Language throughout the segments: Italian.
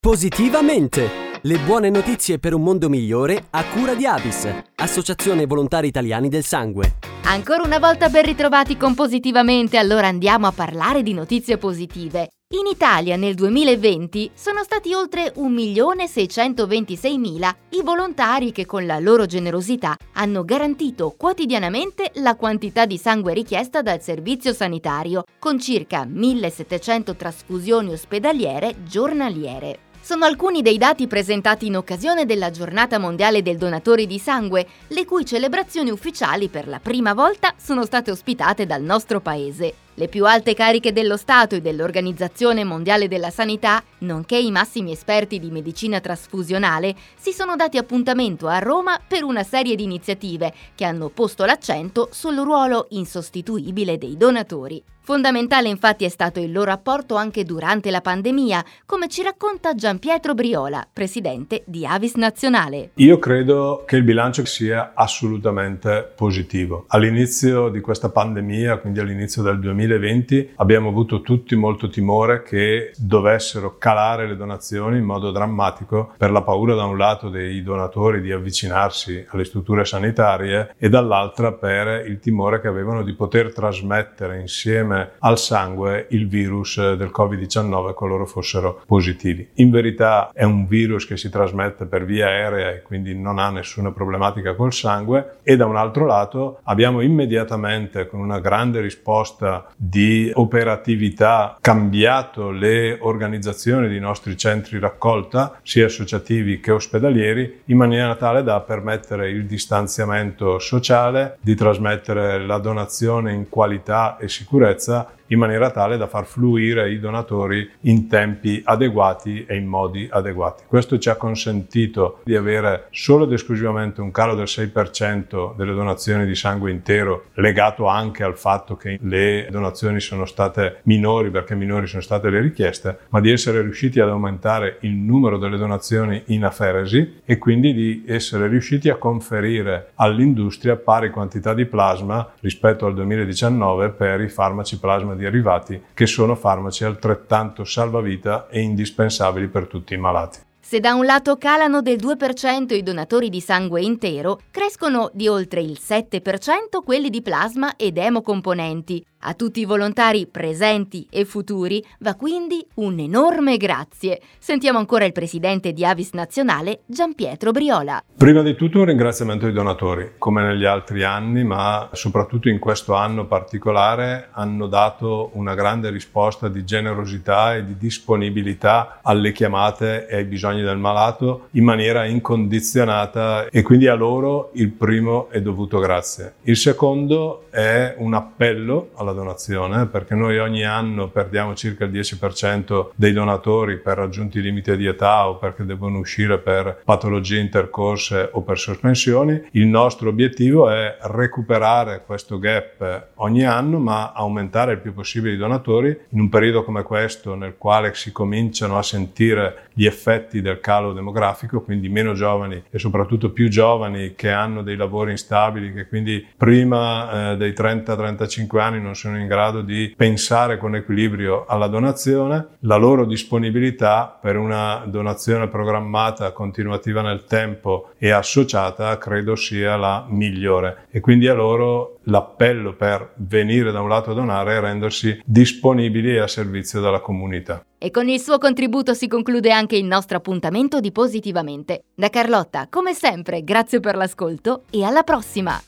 Positivamente! Le buone notizie per un mondo migliore a cura di Avis, Associazione Volontari Italiani del Sangue. Ancora una volta ben ritrovati con Positivamente, allora andiamo a parlare di notizie positive. In Italia nel 2020 sono stati oltre 1.626.000 i volontari che con la loro generosità hanno garantito quotidianamente la quantità di sangue richiesta dal servizio sanitario, con circa 1.700 trasfusioni ospedaliere giornaliere. Sono alcuni dei dati presentati in occasione della Giornata Mondiale del Donatore di Sangue, le cui celebrazioni ufficiali per la prima volta sono state ospitate dal nostro paese. Le più alte cariche dello Stato e dell'Organizzazione Mondiale della Sanità, nonché i massimi esperti di medicina trasfusionale, si sono dati appuntamento a Roma per una serie di iniziative che hanno posto l'accento sul ruolo insostituibile dei donatori. Fondamentale infatti è stato il loro apporto anche durante la pandemia, come ci racconta Gianpietro Briola, presidente di Avis Nazionale. Io credo che il bilancio sia assolutamente positivo. All'inizio di questa pandemia, quindi all'inizio del 2020, 2020 abbiamo avuto tutti molto timore che dovessero calare le donazioni in modo drammatico per la paura da un lato dei donatori di avvicinarsi alle strutture sanitarie e dall'altra per il timore che avevano di poter trasmettere insieme al sangue il virus del Covid-19 qualora fossero positivi. In verità è un virus che si trasmette per via aerea e quindi non ha nessuna problematica col sangue e da un altro lato abbiamo immediatamente con una grande risposta di operatività cambiato le organizzazioni dei nostri centri raccolta, sia associativi che ospedalieri, in maniera tale da permettere il distanziamento sociale, di trasmettere la donazione in qualità e sicurezza in maniera tale da far fluire i donatori in tempi adeguati e in modi adeguati. Questo ci ha consentito di avere solo ed esclusivamente un calo del 6% delle donazioni di sangue intero, legato anche al fatto che le donazioni sono state minori perché minori sono state le richieste, ma di essere riusciti ad aumentare il numero delle donazioni in aferesi e quindi di essere riusciti a conferire all'industria pari quantità di plasma rispetto al 2019 per i farmaci plasma derivati che sono farmaci altrettanto salvavita e indispensabili per tutti i malati. Se da un lato calano del 2% i donatori di sangue intero, crescono di oltre il 7% quelli di plasma ed emocomponenti, a tutti i volontari presenti e futuri va quindi un enorme grazie. Sentiamo ancora il presidente di Avis Nazionale, Gianpietro Briola. Prima di tutto un ringraziamento ai donatori, come negli altri anni, ma soprattutto in questo anno particolare hanno dato una grande risposta di generosità e di disponibilità alle chiamate e ai bisogni del malato in maniera incondizionata e quindi a loro il primo è dovuto grazie. Il secondo è un appello alla alla donazione perché noi ogni anno perdiamo circa il 10% dei donatori per raggiunti limiti di età o perché devono uscire per patologie intercorse o per sospensioni. Il nostro obiettivo è recuperare questo gap ogni anno ma aumentare il più possibile i donatori in un periodo come questo nel quale si cominciano a sentire gli effetti del calo demografico, quindi meno giovani e soprattutto più giovani che hanno dei lavori instabili, che quindi prima eh, dei 30-35 anni non sono in grado di pensare con equilibrio alla donazione, la loro disponibilità per una donazione programmata, continuativa nel tempo e associata credo sia la migliore e quindi a loro l'appello per venire da un lato a donare e rendersi disponibili e a servizio della comunità. E con il suo contributo si conclude anche il nostro appuntamento di Positivamente. Da Carlotta, come sempre, grazie per l'ascolto e alla prossima!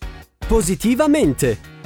Positivamente!